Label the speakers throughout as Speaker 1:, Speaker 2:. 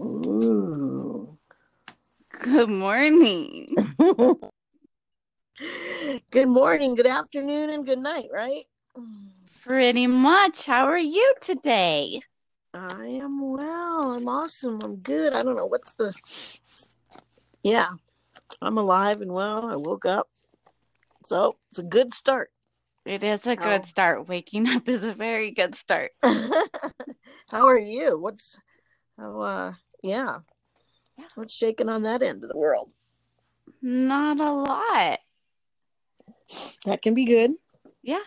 Speaker 1: Ooh.
Speaker 2: Good morning.
Speaker 1: good morning, good afternoon, and good night, right?
Speaker 2: Pretty much. How are you today?
Speaker 1: I am well. I'm awesome. I'm good. I don't know what's the. Yeah, I'm alive and well. I woke up. So it's a good start.
Speaker 2: It is a good start. Waking up is a very good start.
Speaker 1: How are you? What's how uh yeah.
Speaker 2: Yeah.
Speaker 1: What's shaking on that end of the world?
Speaker 2: Not a lot.
Speaker 1: That can be good.
Speaker 2: Yeah.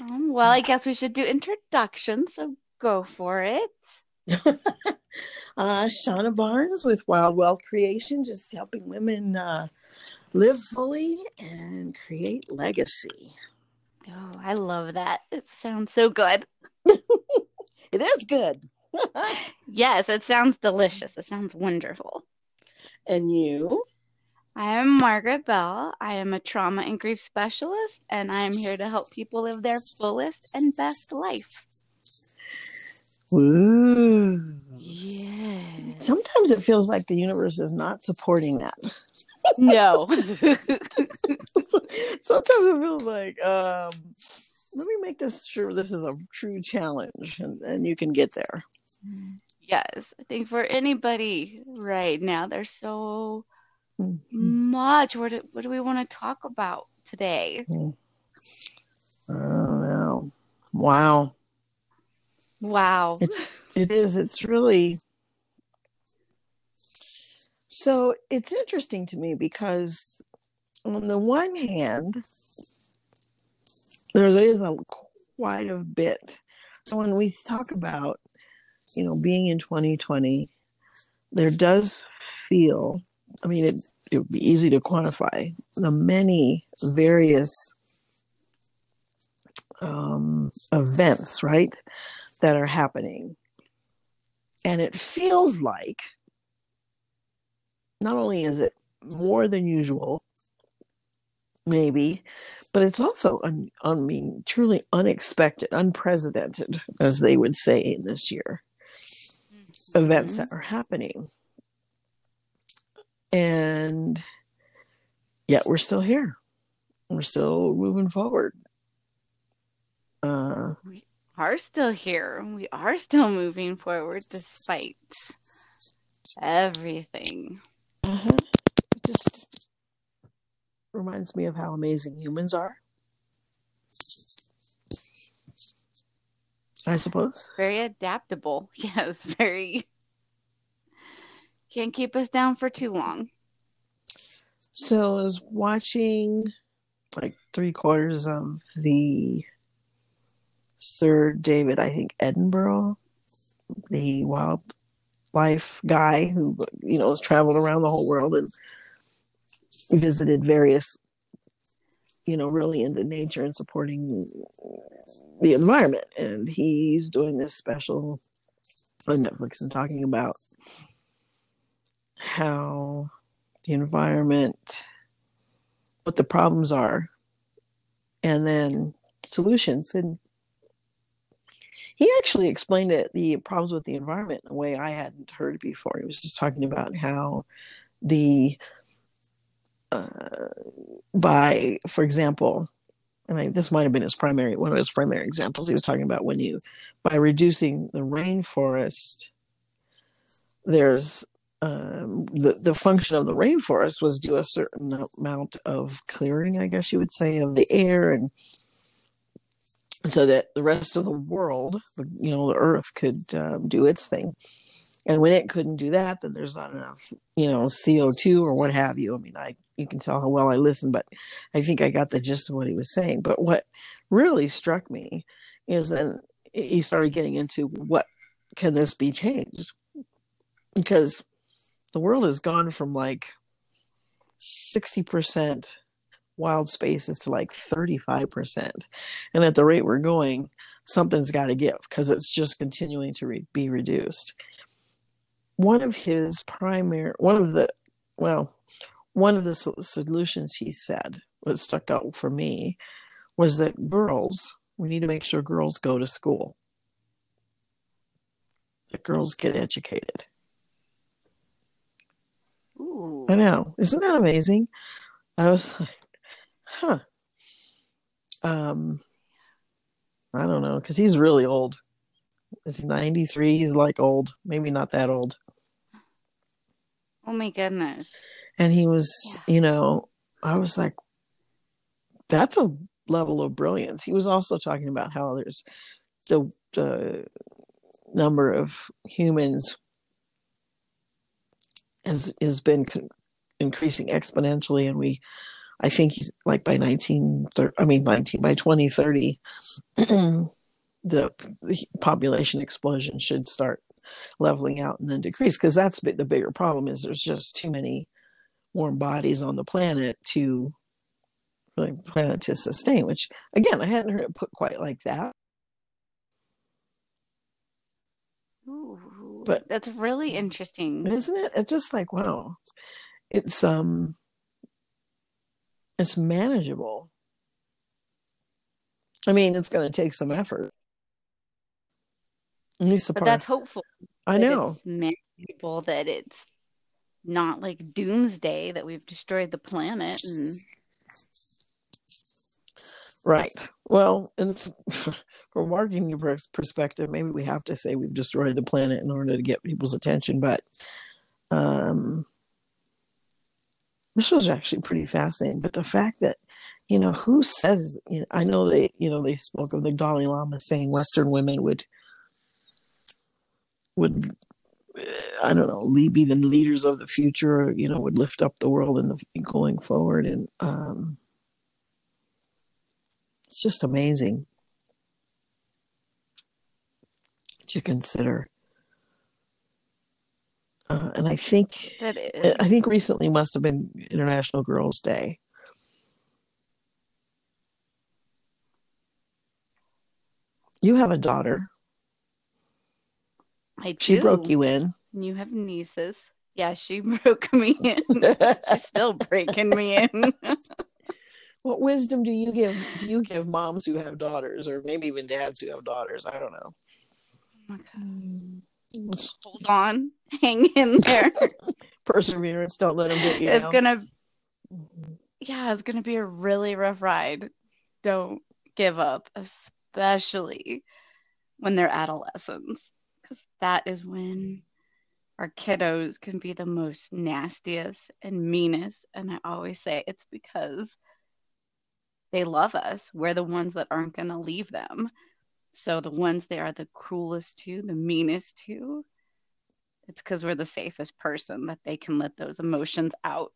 Speaker 2: Um, well, I guess we should do introductions, so go for it.
Speaker 1: uh Shauna Barnes with Wild Wealth Creation, just helping women uh live fully and create legacy.
Speaker 2: Oh, I love that. It sounds so good.
Speaker 1: It is good.
Speaker 2: Yes, it sounds delicious. It sounds wonderful.
Speaker 1: and you?
Speaker 2: I am Margaret Bell. I am a trauma and grief specialist, and I am here to help people live their fullest and best life.
Speaker 1: Ooh.
Speaker 2: Yes.
Speaker 1: Sometimes it feels like the universe is not supporting that.
Speaker 2: No.
Speaker 1: Sometimes it feels like, um, let me make this sure this is a true challenge and, and you can get there.
Speaker 2: Yes. I think for anybody right now, there's so
Speaker 1: Mhm.
Speaker 2: much. What do, what do we want to talk about today?
Speaker 1: Oh, no. Wow.
Speaker 2: Wow.
Speaker 1: It's it is. It's really so it's interesting to me because on the one hand, there is a quite a bit. So when we talk about, you know, being in 2020, there does feel, I mean, it, it would be easy to quantify the many various um, events, right, that are happening. And it feels like not only is it more than usual, maybe, but it's also, un, I mean, truly unexpected, unprecedented, as they would say in this year, events that are happening. And yet we're still here. We're still moving forward. Uh,
Speaker 2: We are still here. We are still moving forward despite everything.
Speaker 1: uh-huh. It just reminds me of how amazing humans are. I suppose.
Speaker 2: Very adaptable. Yes, very. Can't keep us down for too long.
Speaker 1: So I was watching like three quarters of the Sir David, I think Attenborough, the wildlife guy who you know has traveled around the whole world and visited various, you know, really into nature and supporting the environment. And he's doing this special on Netflix and talking about how the environment, what the problems are, and then solutions. And he actually explained it, the problems with the environment in a way I hadn't heard before. He was just talking about how the uh, by, for example, and I, this might have been his primary one of his primary examples. He was talking about when you by reducing the rainforest, there's um, the the function of the rainforest was do a certain amount of clearing, I guess you would say, of the air, and so that the rest of the world, you know, the Earth could um, do its thing. And when it couldn't do that, then there's not enough, you know, CO two or what have you. I mean, I you can tell how well I listen, but I think I got the gist of what he was saying. But what really struck me is then he started getting into what can this be changed because the world has gone from like 60% wild spaces to like 35%. And at the rate we're going, something's got to give because it's just continuing to re- be reduced. One of his primary, one of the, well, one of the solutions he said that stuck out for me was that girls, we need to make sure girls go to school, that girls get educated.
Speaker 2: Ooh.
Speaker 1: I know. Isn't that amazing? I was like, huh. Um, I don't know, because he's really old. Is 93? He's like old. Maybe not that old.
Speaker 2: Oh my goodness.
Speaker 1: And he was,
Speaker 2: Yeah.
Speaker 1: you know, I was like, that's a level of brilliance. He was also talking about how there's the, the number of humans has has been con- increasing exponentially, and we, I think he's like by nineteen, I mean nineteen by twenty thirty, the, the population explosion should start leveling out and then decrease because that's the bigger problem is there's just too many warm bodies on the planet to the planet to sustain. Which again, I hadn't heard it put quite like that.
Speaker 2: Ooh.
Speaker 1: But-
Speaker 2: that's really interesting.
Speaker 1: isn't it it's just like wow it's um it's manageable i mean it's going to take some effort the
Speaker 2: But
Speaker 1: part
Speaker 2: that's hopeful.
Speaker 1: i know.
Speaker 2: manageable that it's not like doomsday that we've destroyed the planet and
Speaker 1: right. Well it's from marketing perspective maybe we have to say we've destroyed the planet in order to get people's attention but um this was actually pretty fascinating. But the fact that you know who says you know, i know they you know they spoke of the dalai lama saying western women would would i don't know lead, be the leaders of the future you know would lift up the world in the going forward and um it's just amazing to consider uh, and i think I think recently must have been International Girls' Day. You have a daughter.
Speaker 2: I
Speaker 1: She broke you in.
Speaker 2: You have nieces. Yeah, she broke me in. She's still breaking me in.
Speaker 1: what wisdom do you give do you give moms who have daughters or maybe even dads who have daughters? I don't know.
Speaker 2: Oh okay. Mm. Hold on. Hang in there.
Speaker 1: Perseverance, don't let them get you
Speaker 2: it's gonna mm-hmm. yeah, it's gonna be a really rough ride. Don't give up, especially when they're adolescents. That is when our kiddos can be the most nastiest and meanest. And I always say it's because they love us. We're the ones that aren't gonna leave them. So the ones they are the cruelest to, the meanest to, it's because we're the safest person that they can let those emotions out.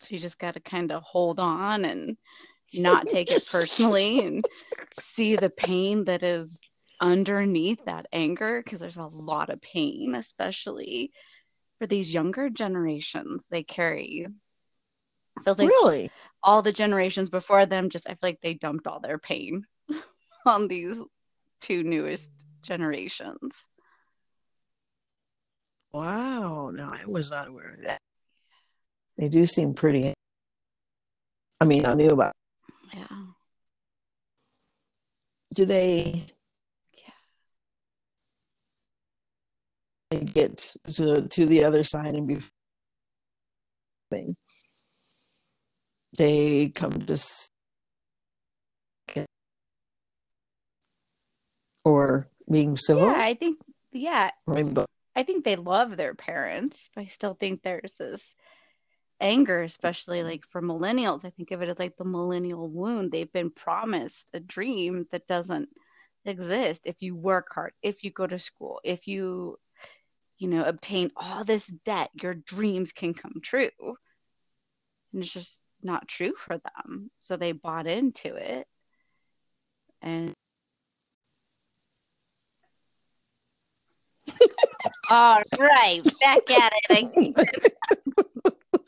Speaker 2: So you just got to kind of hold on and not take it personally and see the pain that is underneath that anger because there's a lot of pain, especially for these younger generations. They carry. I feel like
Speaker 1: really?
Speaker 2: all the generations before them just I feel like they dumped all their pain on these two newest generations.
Speaker 1: Wow. No, I was not aware of that. They do seem pretty I mean, I knew about
Speaker 2: Yeah.
Speaker 1: do they get to to the other side and be thing. They come to or being civil.
Speaker 2: Yeah, I think yeah,
Speaker 1: Rainbow.
Speaker 2: I think they love their parents, but I still think there's this anger, especially like for millennials. I think of it as like the millennial wound. They've been promised a dream that doesn't exist if you work hard, if you go to school, if you, you know, obtain all this debt, your dreams can come true. And it's just not true for them. So they bought into it. And all right, back at it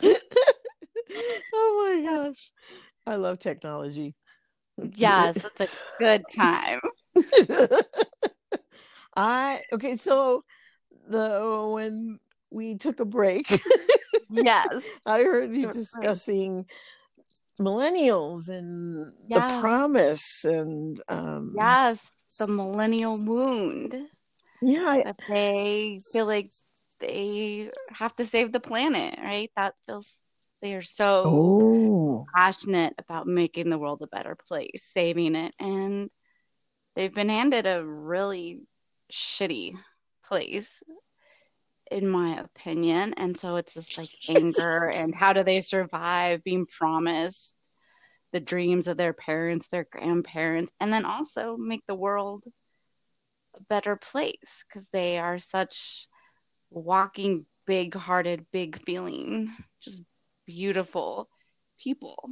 Speaker 1: oh my gosh. I love technology.
Speaker 2: Yes, it's a good time.
Speaker 1: I okay, so the when we took a break,
Speaker 2: Yes.
Speaker 1: I heard you discussing millennials and the promise and um
Speaker 2: Yes. The millennial wound
Speaker 1: yeah, I,
Speaker 2: that they feel like they have to save the planet, right? That feels they are so
Speaker 1: Oh,
Speaker 2: passionate about making the world a better place, saving it, and they've been handed a really shitty place, in my opinion. And so it's this like anger and how do they survive being promised the dreams of their parents, their grandparents, and then also make the world a better place because they are such walking, big hearted, big feeling, just beautiful people.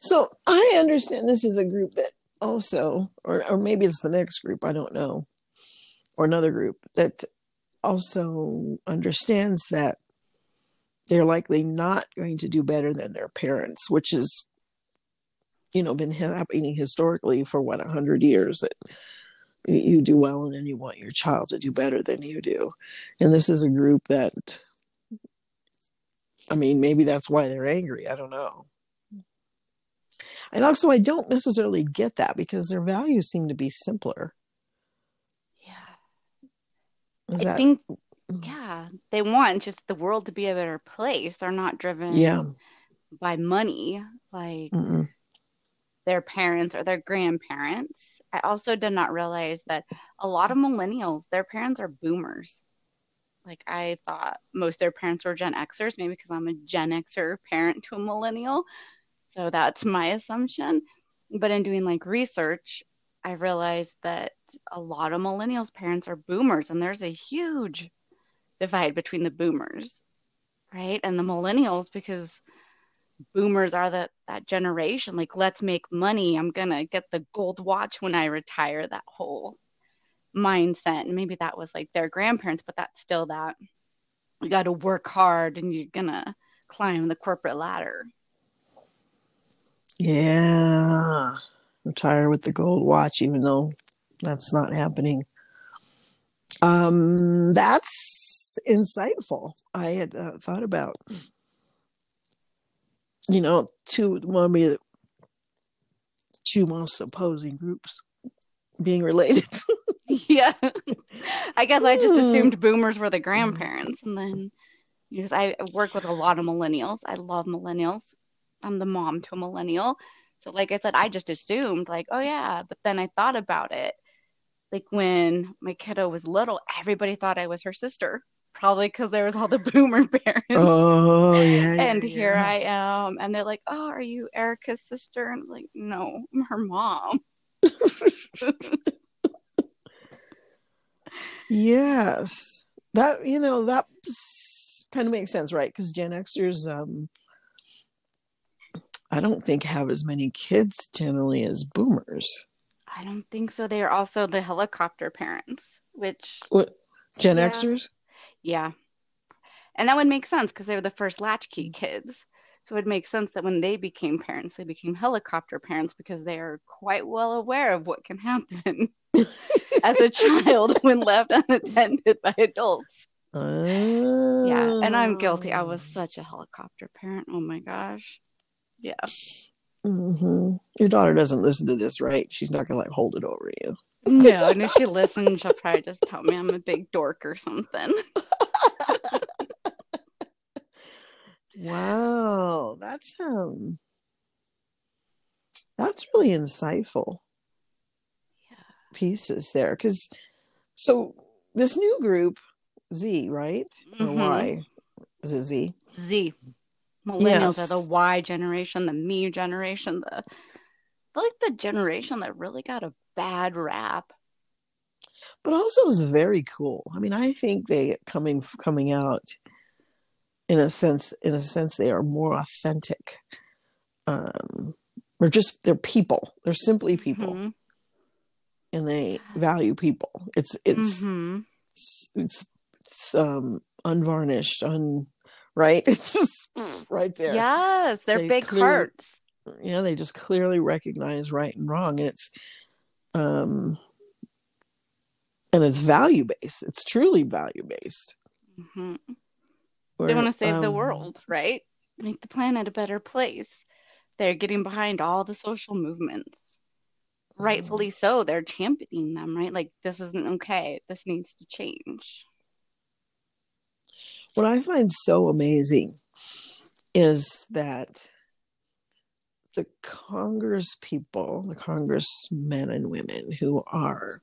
Speaker 1: so I understand this is a group that also, or or maybe it's the next group, I don't know, or another group that also understands that they're likely not going to do better than their parents, which is, you know, been happening historically for what a hundred years. That you you do well, and then you want your child to do better than you do, and this is a group that, I mean, maybe that's why they're angry. I don't know. And also, I don't necessarily get that because their values seem to be simpler.
Speaker 2: I
Speaker 1: that
Speaker 2: think, mm. yeah, they want just the world to be a better place. They're not driven
Speaker 1: yeah?
Speaker 2: by money like
Speaker 1: Mm-mm.
Speaker 2: their parents or their grandparents. I also did not realize that a lot of millennials, their parents are boomers. Like I thought most of their parents were Gen Xers, maybe because I'm a Gen Xer parent to a millennial. So that's my assumption. But in doing like research, I realized that a lot of millennials' parents are boomers, and there's a huge divide between the boomers, right? And the millennials, because boomers are that that generation, like let's make money. I'm gonna get the gold watch when I retire, that whole mindset. And maybe that was like their grandparents, but that's still that you gotta work hard and you're gonna climb the corporate ladder.
Speaker 1: Yeah, retire with the gold watch, even though that's not happening. Um, that's insightful. I had uh, thought about, you know, two one of the two most opposing groups being related.
Speaker 2: Yeah. I guess I just
Speaker 1: Hmm.
Speaker 2: assumed boomers were the grandparents. And then, because I work with a lot of millennials. I love millennials. I'm the mom to a millennial. So, like I said, I just assumed, like, oh, yeah. But then I thought about it. Like when my kiddo was little, everybody thought I was her sister, probably because there was all the boomer parents.
Speaker 1: oh yeah,
Speaker 2: and
Speaker 1: yeah,
Speaker 2: here
Speaker 1: yeah.
Speaker 2: I am. And they're like, oh, are you Erica's sister? And I'm like, no, I'm her mom.
Speaker 1: Yes, that you know that kind of makes sense, right? Because Gen Xers, um, I don't think have as many kids generally as Boomers.
Speaker 2: I don't think so. They are also the helicopter parents, which,
Speaker 1: What Gen
Speaker 2: Yeah.
Speaker 1: Xers?
Speaker 2: yeah. And that would make sense because they were the first latchkey kids. So it would make sense that when they became parents, they became helicopter parents because they are quite well aware of what can happen as a child when left unattended by adults.
Speaker 1: Oh.
Speaker 2: Yeah. And I'm guilty. I was oh. such a helicopter parent. Oh my gosh. Yeah.
Speaker 1: hmm Your daughter doesn't listen to this, right? She's not gonna like hold it over you.
Speaker 2: No, and if she listens, she'll probably just tell me I'm a big dork or something.
Speaker 1: Wow, that's um, that's really insightful.
Speaker 2: Yeah.
Speaker 1: pieces there because so this new group z right or
Speaker 2: Mhm.
Speaker 1: y is it z
Speaker 2: Z. Millennials
Speaker 1: Yes.
Speaker 2: are the Y generation, the me generation, the like the generation that really got a bad rap.
Speaker 1: but also is very cool i mean i think they coming coming out in a sense in a sense they are more authentic um they're just they're people they're simply people
Speaker 2: Mhm.
Speaker 1: and they value people it's it's
Speaker 2: Mhm.
Speaker 1: it's, it's, it's um unvarnished un right it's just right there
Speaker 2: Yes, they're
Speaker 1: They
Speaker 2: big hearts.
Speaker 1: you know they just clearly recognize right and wrong and it's um and it's value based it's truly value based
Speaker 2: Mhm. They want to save the
Speaker 1: um,
Speaker 2: world, right? Make the planet a better place. They're getting behind all the social movements. Rightfully so. They're championing them, right? Like, this isn't okay. This needs to change.
Speaker 1: What I find so amazing is that the Congress people, the Congressmen and women who are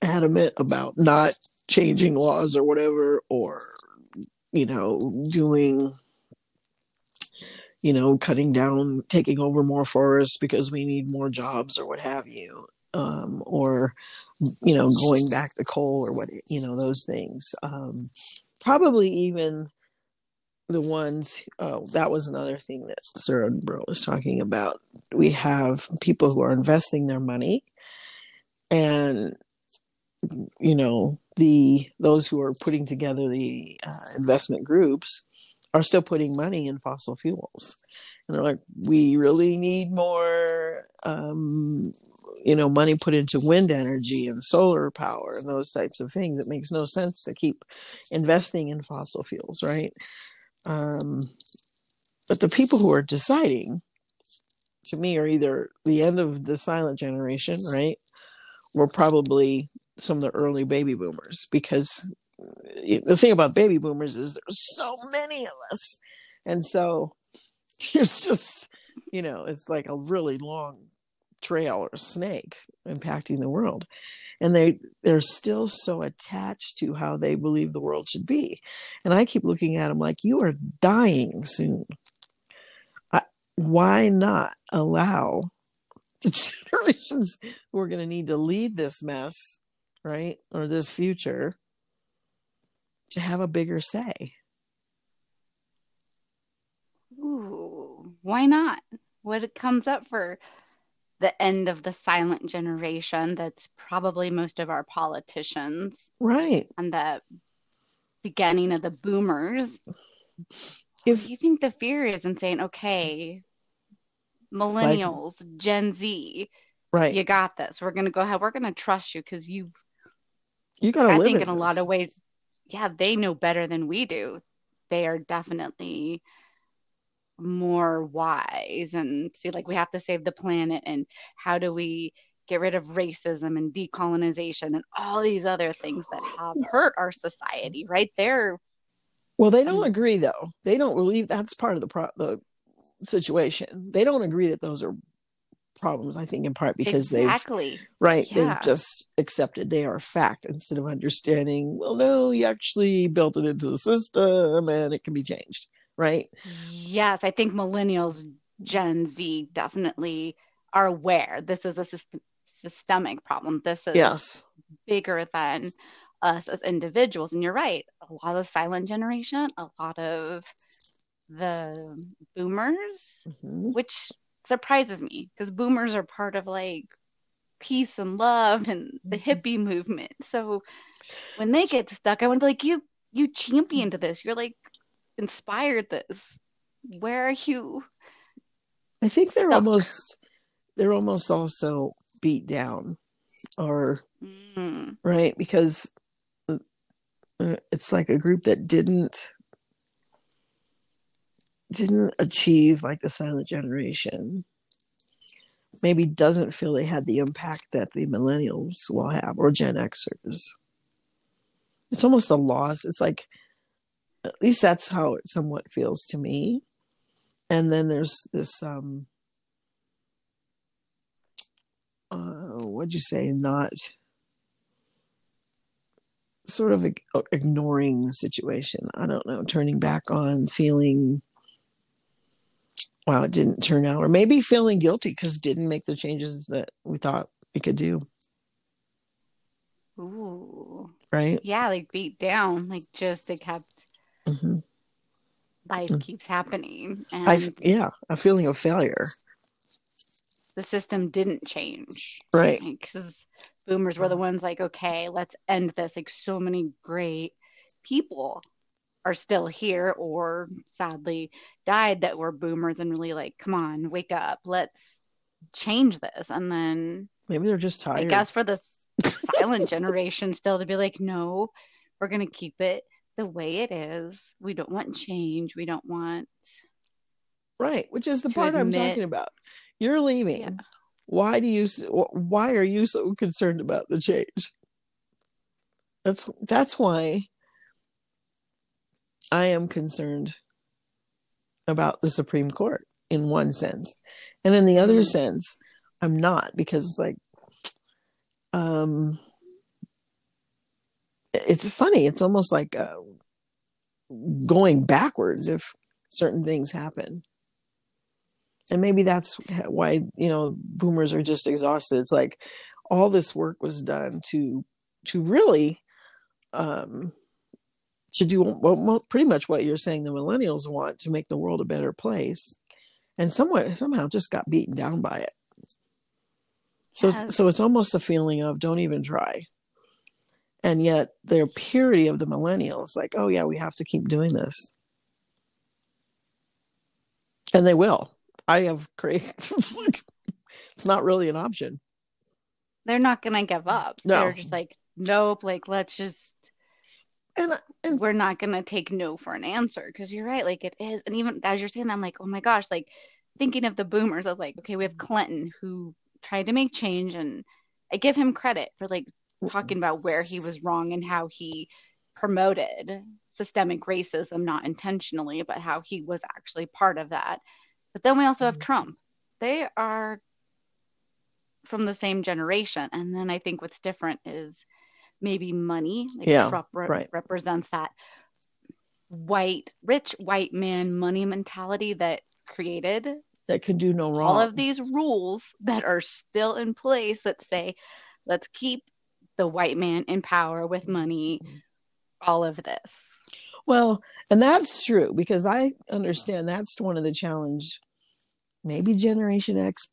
Speaker 1: adamant about not changing laws or whatever, or, you know, doing, you know, cutting down, taking over more forests because we need more jobs or what have you, um, or, you know, going back to coal or what, you know, those things. Um, probably even the ones oh, that was another thing that Sarah was talking about. We have people who are investing their money and you know the those who are putting together the uh, investment groups are still putting money in fossil fuels and they're like we really need more um, you know money put into wind energy and solar power and those types of things it makes no sense to keep investing in fossil fuels right? Um, but the people who are deciding to me are either the end of the silent generation right? Or probably some of the early baby boomers because the thing about baby boomers is there's so many of us. And so there's just you know it's like a really long trail or snake impacting the world. And they they're still so attached to how they believe the world should be. And i keep looking at them like you are dying soon. I, why not allow the generations who are going to need to lead this mess right or this future to have a bigger say?
Speaker 2: Ooh, why not? What it comes up for the end of the silent generation that's probably most of our politicians.
Speaker 1: Right.
Speaker 2: And the beginning of the boomers.
Speaker 1: If
Speaker 2: you think the fear is in saying okay millennials like, gen z
Speaker 1: right.
Speaker 2: you got this. We're going to go ahead. We're going to trust you because you've
Speaker 1: you got to i
Speaker 2: think
Speaker 1: in,
Speaker 2: in a lot of ways yeah they know better than we do. They are definitely more wise and see like we have to save the planet and how do we get rid of racism and decolonization and all these other things that have hurt our society right there.
Speaker 1: Well they don't mm. agree though. They don't believe that's part of the pro- the situation. They don't agree that those are problems i think in part because
Speaker 2: exactly.
Speaker 1: they've exactly. Right
Speaker 2: Yeah.
Speaker 1: they've just accepted they are a fact instead of understanding well no you actually built it into the system and it can be changed right?
Speaker 2: Yes i think millennials gen z definitely are aware this is a system, systemic problem. This is
Speaker 1: yes.
Speaker 2: bigger than us as individuals. And you're right a lot of silent generation a lot of the boomers
Speaker 1: Mhm.
Speaker 2: which surprises me because boomers are part of like peace and love and the
Speaker 1: Mhm.
Speaker 2: hippie movement. So when they get stuck i want to be like you you championed this. You're like inspired this. Where are you?
Speaker 1: I think they're
Speaker 2: Stuck.
Speaker 1: almost they're almost also beat down or
Speaker 2: Mm,
Speaker 1: right? Because uh, it's like a group that didn't didn't achieve like the silent generation. Maybe doesn't feel they had the impact that the millennials will have or gen xers. It's almost a loss. It's like at least that's how it somewhat feels to me. And then there's this um uh what'd you say? Not sort of ig- ignoring the situation. I don't know turning back on feeling wow it didn't turn out. Or maybe feeling guilty because didn't make the changes that we thought we could do.
Speaker 2: Ooh.
Speaker 1: Right?
Speaker 2: Yeah like beat down like just it kept
Speaker 1: hmm
Speaker 2: life
Speaker 1: Mm.
Speaker 2: keeps happening
Speaker 1: I yeah a feeling of failure.
Speaker 2: The system didn't change.
Speaker 1: Right.
Speaker 2: Because boomers were the ones like okay let's end this. Like so many great people are still here or sadly died that were boomers and really like come on wake up let's change this. And then
Speaker 1: maybe they're just tired.
Speaker 2: i guess for this silent generation still to be like no we're going to keep it the way it is we don't want change we don't want
Speaker 1: right which is the part i'm talking about you're leaving
Speaker 2: Yeah.
Speaker 1: why do you why are you so concerned about the change That's that's why I am concerned about the Supreme Court in one sense. And in the other mm-hmm. sense, I'm not because it's like um it's funny, it's almost like uh, going backwards if certain things happen. And maybe that's why, you know, boomers are just exhausted. It's like all this work was done to to really um to do what, pretty much what you're saying the millennials want to make the world a better place and somewhat somehow just got beaten down by it so yes. so it's almost a feeling of don't even try and yet their purity of the millennials like oh yeah we have to keep doing this. And they will. I have created it's not really an option.
Speaker 2: They're not gonna give up. No. they're just like nope like let's just and, uh, and we're not going to take no for an answer. Because you're right like it is. And even as you're saying that i'm like oh my gosh like thinking of the boomers i was like okay we have clinton who tried to make change and i give him credit for like talking about where he was wrong and how he promoted systemic racism not intentionally but how he was actually part of that but then we also have mm-hmm. trump they are from the same generation and then i think what's different is maybe money. Like
Speaker 1: yeah, Trump re- right.
Speaker 2: represents that white, rich white man money mentality that created
Speaker 1: that can do no wrong.
Speaker 2: All of these rules that are still in place that say, let's keep the white man in power with money, all of this.
Speaker 1: Well, and that's true because I understand that's one of the challenge. Maybe Generation X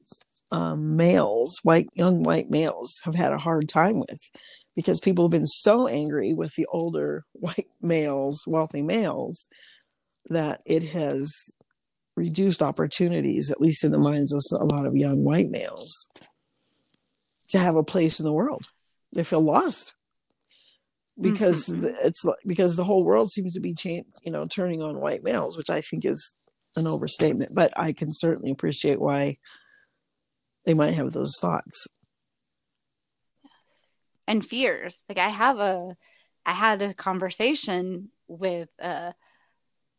Speaker 1: um, males, white young white males, have had a hard time with because people have been so angry with the older white males, wealthy males, that it has reduced opportunities, at least in the minds of a lot of young white males, to have a place in the world. They feel lost because mm-hmm. it's because the whole world seems to be you know, turning on white males, which I think is an overstatement. But I can certainly appreciate why they might have those thoughts
Speaker 2: and fears. Like I have a, I had a conversation with a,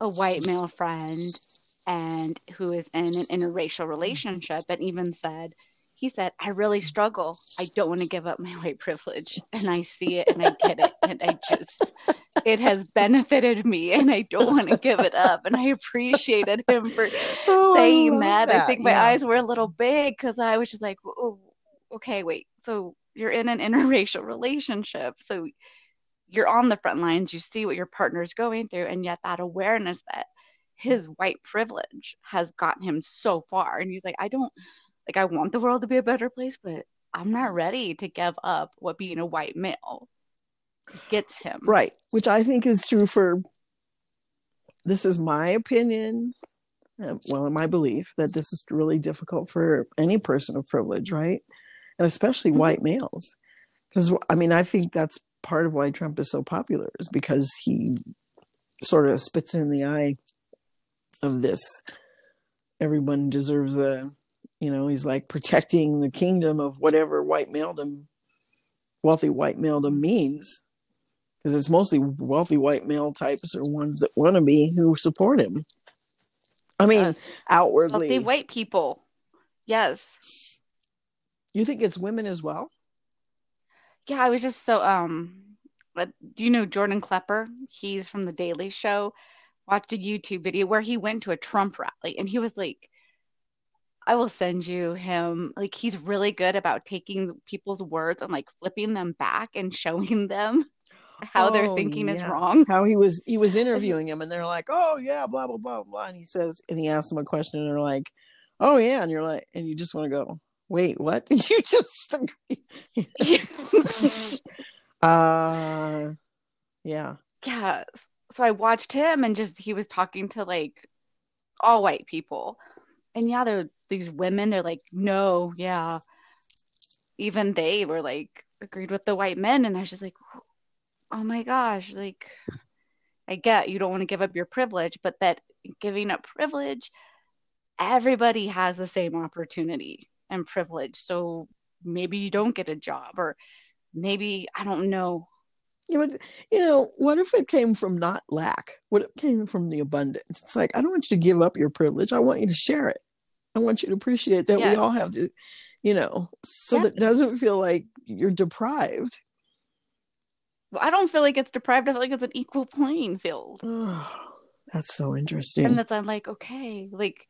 Speaker 2: a white male friend and who is in an interracial relationship and even said, he said, I really struggle. I don't want to give up my white privilege. And I see it and I get it. And I just, it has benefited me and I don't want to give it up. And I appreciated him for oh, saying that. that. I think my yeah. eyes were a little big because I was just like, oh, okay, wait. So you're in an interracial relationship. So you're on the front lines, you see what your partner's going through, and yet that awareness that his white privilege has gotten him so far. And he's like, I don't like I want the world to be a better place, but I'm not ready to give up what being a white male gets him.
Speaker 1: Right. Which I think is true for this is my opinion. Uh, well, in my belief that this is really difficult for any person of privilege, right? and especially mm-hmm. white males. Because I mean, I think that's part of why Trump is so popular is because he sort of spits in the eye of this. Everyone deserves a, you know, he's like protecting the kingdom of whatever white maledom, wealthy white maledom means. Because it's mostly wealthy white male types or ones that want to be who support him. I mean, yes. outwardly.
Speaker 2: Wealthy white people. Yes.
Speaker 1: You think it's women as well?
Speaker 2: Yeah, I was just so um but do you know Jordan Klepper? He's from the Daily Show. Watched a YouTube video where he went to a Trump rally and he was like I will send you him. Like he's really good about taking people's words and like flipping them back and showing them how oh, they're thinking yes. is wrong.
Speaker 1: How he was he was interviewing him and they're like, "Oh yeah, blah blah blah blah," and he says and he asks them a question and they're like, "Oh yeah," and you're like, and you just want to go, wait, what did you just? uh, yeah.
Speaker 2: Yeah. So I watched him and just he was talking to like all white people. And yeah, they're these women, they're like, no, yeah. Even they were like agreed with the white men. And I was just like, oh my gosh, like I get you don't want to give up your privilege, but that giving up privilege, everybody has the same opportunity and privilege. So maybe you don't get a job or maybe I don't know.
Speaker 1: You know, you know, what if it came from not lack? What if it came from the abundance? It's like I don't want you to give up your privilege. I want you to share it. I want you to appreciate that we all have the, you know, so that it doesn't feel like you're deprived.
Speaker 2: Well, I don't feel like it's deprived. I feel like it's an equal playing field.
Speaker 1: Oh, that's so interesting.
Speaker 2: And that's I'm like, okay, like,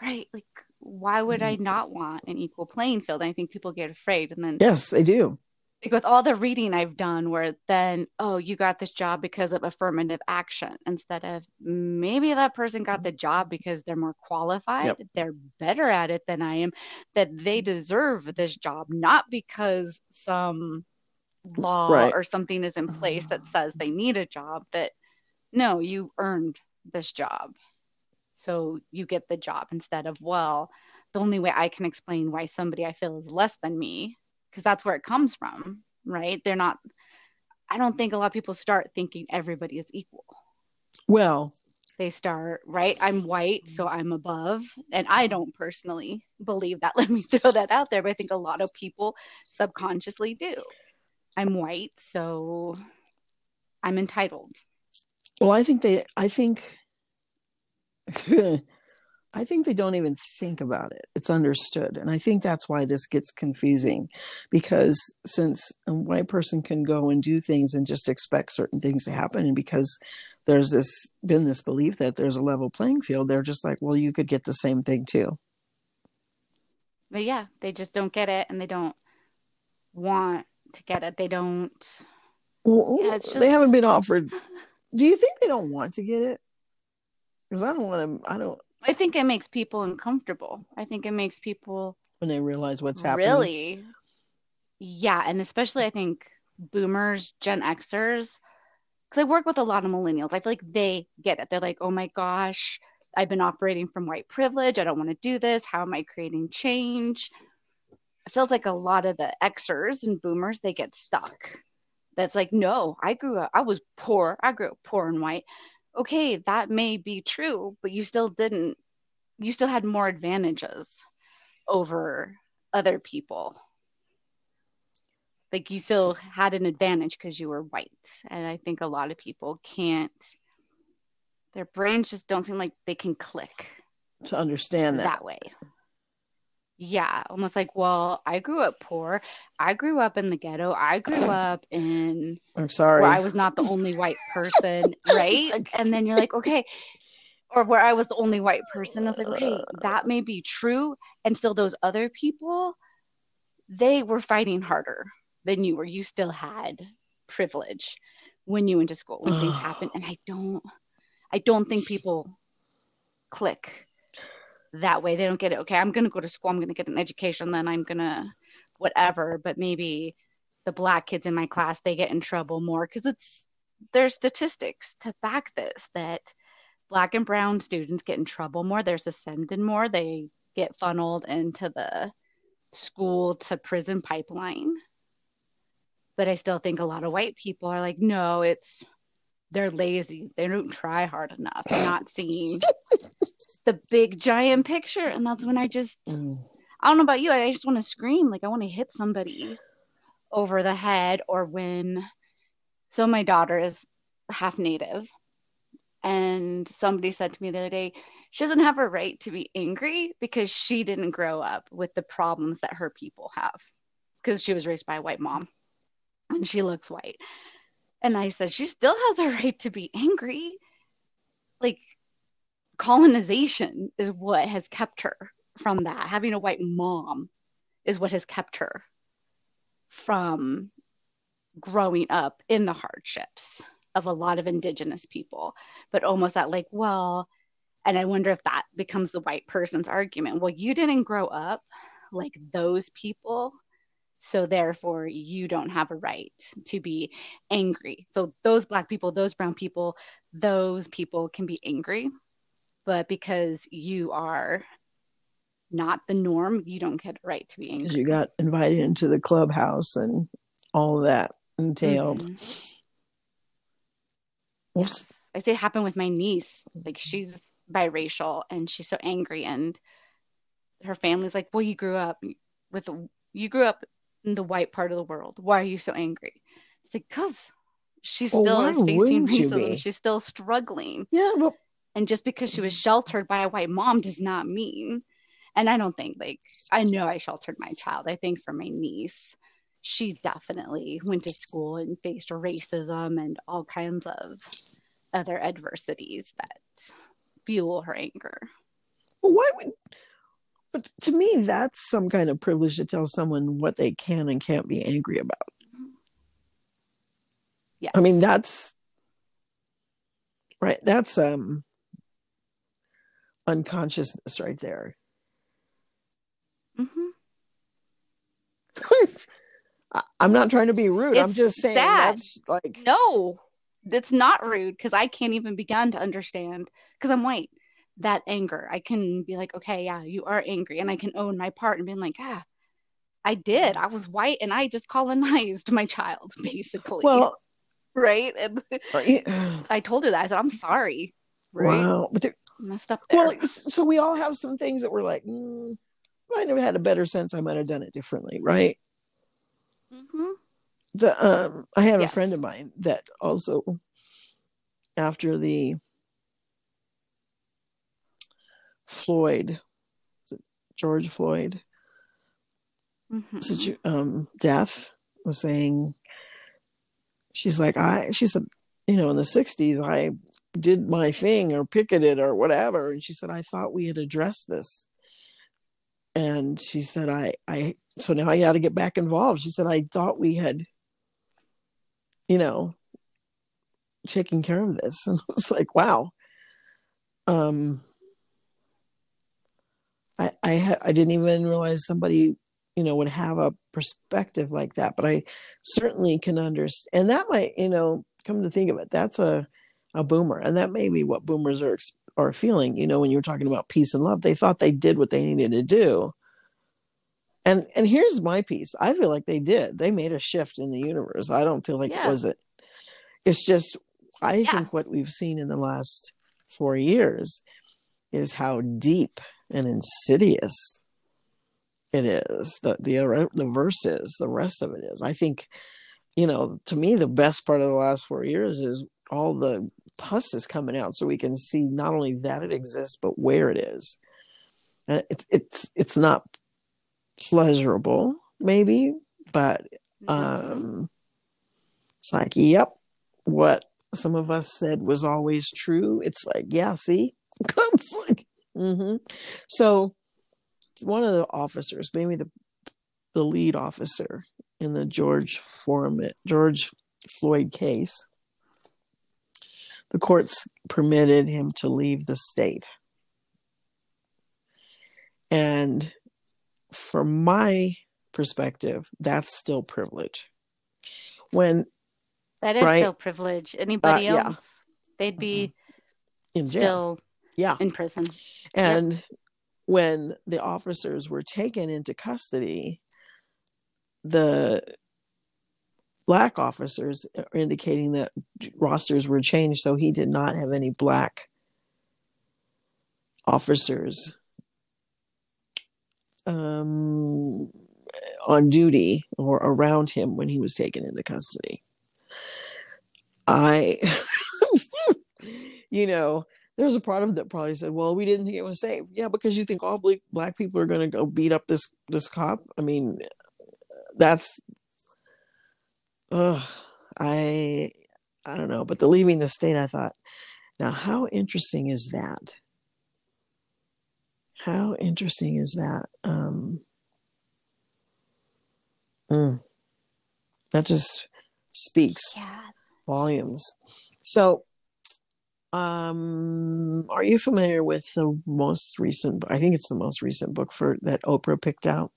Speaker 2: right, like, why would I mm. not want an equal playing field? I think people get afraid, and then
Speaker 1: yes, they do
Speaker 2: like with all the reading I've done, where then, oh, you got this job because of affirmative action instead of maybe that person got mm-hmm. the job because they're more qualified, yep. they're better at it than I am, that they mm-hmm. deserve this job, not because some law right. or something is in place that says they need a job, that no, you earned this job. So you get the job instead of, well, the only way I can explain why somebody I feel is less than me because that's where it comes from, right? They're not, I don't think a lot of people start thinking everybody is equal.
Speaker 1: Well,
Speaker 2: they start, right? I'm white, so I'm above. And I don't personally believe that. Let me throw that out there. But I think a lot of people subconsciously do. I'm white, so I'm entitled.
Speaker 1: Well, I think they, I think I think they don't even think about it. It's understood. And I think that's why this gets confusing because since a white person can go and do things and just expect certain things to happen, and because there's this been this belief that there's a level playing field, they're just like, well, you could get the same thing too.
Speaker 2: But yeah, they just don't get it and they don't want to get it. They don't.
Speaker 1: Well, oh, yeah, just... They haven't been offered. Do you think they don't want to get it? Because I don't want to. I don't.
Speaker 2: I think it makes people uncomfortable. I think it makes people
Speaker 1: when they realize what's happening.
Speaker 2: Really? Yeah, and especially I think boomers, Gen Xers, because I work with a lot of millennials. I feel like they get it. They're like, oh my gosh, I've been operating from white privilege. I don't want to do this. How am I creating change? It feels like a lot of the Xers and boomers, they get stuck. That's like, no, I grew up, I was poor. I grew up poor and white okay, that may be true, but you still didn't, you still had more advantages over other people. Like you still had an advantage because you were white. And I think a lot of people can't, their brains just don't seem like they can click
Speaker 1: to understand that,
Speaker 2: that way yeah almost like well i grew up poor. I grew up in the ghetto. I grew up in
Speaker 1: i'm sorry
Speaker 2: where i was not the only white person right? and then you're like okay or where i was the only white person i was like okay that may be true and still those other people they were fighting harder than you were. You still had privilege when you went to school when things happened and i don't i don't think people click that way. They don't get it. Okay, I'm going to go to school. I'm going to get an education. Then I'm going to whatever. But maybe the black kids in my class they get in trouble more because it's there's statistics to back this that black and brown students get in trouble more. They're suspended more. They get funneled into the school to prison pipeline. But I still think a lot of white people are like, no, it's they're lazy. They don't try hard enough. They're not seeing the big giant picture. And that's when I just, mm. I don't know about you, I just want to scream. Like I want to hit somebody over the head or when, so my daughter is half native. And somebody said to me the other day, she doesn't have a right to be angry because she didn't grow up with the problems that her people have because she was raised by a white mom and she looks white. And I said, she still has a right to be angry. Like, colonization is what has kept her from that. Having a white mom is what has kept her from growing up in the hardships of a lot of indigenous people, but almost that, like, well, and I wonder if that becomes the white person's argument. Well, you didn't grow up like those people so therefore you don't have a right to be angry so those black people those brown people those people can be angry but because you are not the norm you don't get a right to be angry
Speaker 1: you got invited into the clubhouse and all that entailed mm-hmm.
Speaker 2: yes. i say it happened with my niece like she's biracial and she's so angry and her family's like well you grew up with you grew up in the white part of the world. Why are you so angry? It's like, because She still
Speaker 1: why
Speaker 2: is facing racism. She's still struggling.
Speaker 1: Yeah, but
Speaker 2: And just because she was sheltered by a white mom does not mean. And I don't think, like, I know I sheltered my child. I think for my niece, she definitely went to school and faced racism and all kinds of other adversities that fuel her anger.
Speaker 1: Well, why would? But to me, that's some kind of privilege to tell someone what they can and can't be angry about.
Speaker 2: Yeah.
Speaker 1: I mean, that's right. That's um unconsciousness right there. Mm-hmm. I'm not trying to be rude. I'm just saying
Speaker 2: sad.
Speaker 1: that's like
Speaker 2: No, that's not rude because I can't even begin to understand because I'm white. That anger, I can be like, okay, yeah, you are angry, and I can own my part and being like, ah, I did. I was white and I just colonized my child, basically.
Speaker 1: well,
Speaker 2: right? And
Speaker 1: right.
Speaker 2: I told her that. I said, I'm sorry. Right?
Speaker 1: wow. But there,
Speaker 2: Messed up there.
Speaker 1: well, so we all have some things that we're like, mm, if I never had a better sense, I might have done it differently, right?
Speaker 2: hmm
Speaker 1: the um I had a friend of mine that also after the Floyd. Is it George Floyd?
Speaker 2: Hmm
Speaker 1: situ- um death was saying she's like I she said you know in the 60s I did my thing or picketed or whatever. And she said I thought we had addressed this. And she said I I so now I got to get back involved. She said I thought we had you know taking care of this. And I was like wow. Um I I ha- I didn't even realize somebody you know would have a perspective like that but I certainly can understand and that might you know come to think of it that's a a boomer and that may be what boomers are are feeling you know when you were talking about peace and love they thought they did what they needed to do and and here's my piece i feel like they did they made a shift in the universe i don't feel like
Speaker 2: Yeah.
Speaker 1: it was it it's just i
Speaker 2: Yeah.
Speaker 1: think what we've seen in the last four years is how deep and insidious it is. The the the verse is the rest of it is. I think you know to me the best part of the last four years is all the pus is coming out so we can see not only that it exists but where it is. Uh, it's it's it's not pleasurable maybe but um it's like yep what some of us said was always true. It's like yeah see? It's like hmm so one of the officers maybe the the lead officer in the george foreman george floyd case the courts permitted him to leave the state and from my perspective that's still privilege when
Speaker 2: that is
Speaker 1: right.
Speaker 2: still privilege. Anybody
Speaker 1: Uh, yeah.
Speaker 2: else, they'd be
Speaker 1: in jail
Speaker 2: still
Speaker 1: yeah
Speaker 2: in prison.
Speaker 1: And when the officers were taken into custody, the black officers are indicating that rosters were changed, so he did not have any black officers um, on duty or around him when he was taken into custody. I, you know, there's a part of that probably said, "Well, we didn't think it was safe." Yeah, because you think all black black people are going to go beat up this this cop. I mean, that's, I, I don't know. But the leaving the state, I thought, now how interesting is that? How interesting is that? Um, mm, that just speaks
Speaker 2: Yeah.
Speaker 1: volumes. So, um, are you familiar with the most recent? I think it's the most recent book for that Oprah picked out.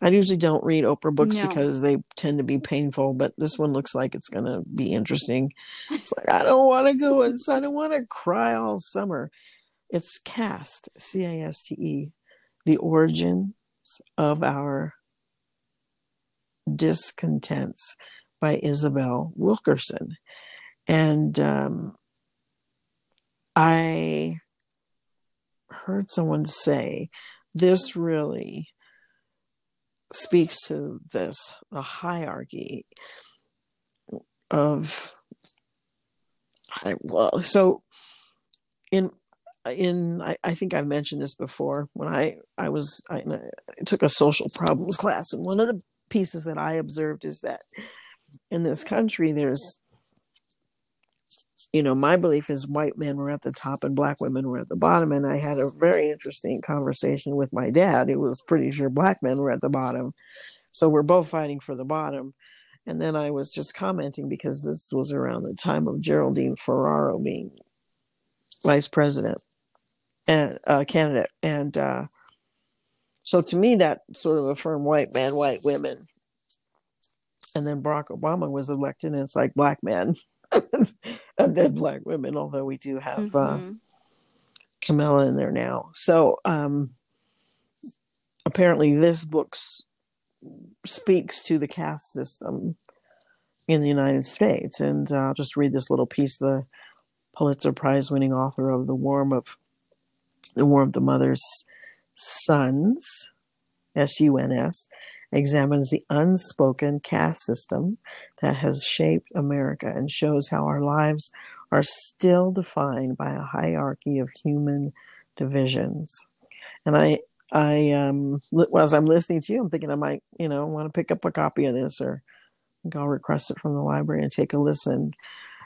Speaker 1: I usually don't read Oprah books
Speaker 2: No.
Speaker 1: because they tend to be painful, but this one looks like it's going to be interesting. It's like I don't want to go and I don't want to cry all summer. It's Caste, C A S T E, the origins of our discontents by Isabel Wilkerson. And um, I heard someone say this really speaks to this the hierarchy of I, well, so in in I, I, think I've mentioned this before when I I was I, I, took a social problems class and one of the pieces that I observed is that in this country there's you know my belief is white men were at the top and black women were at the bottom and I had a very interesting conversation with my dad who was pretty sure black men were at the bottom. So we're both fighting for the bottom. And then I was just commenting because this was around the time of Geraldine Ferraro being vice president and uh, candidate, and uh, so to me that sort of affirmed white men, white women, and then Barack Obama was elected, and it's like black men, and then black women. Although we do have uh, mm-hmm. uh, Kamala in there now, so um, apparently this book speaks to the caste system in the United States. And uh, I'll just read this little piece. The Pulitzer Prize winning author of The Warm of The Warm of the Mother's Suns, S U N S, examines the unspoken caste system that has shaped America and shows how our lives are still defined by a hierarchy of human divisions. And I, I, um, as I'm listening to you, I'm thinking I might, you know, want to pick up a copy of this or I'll request it from the library and take a listen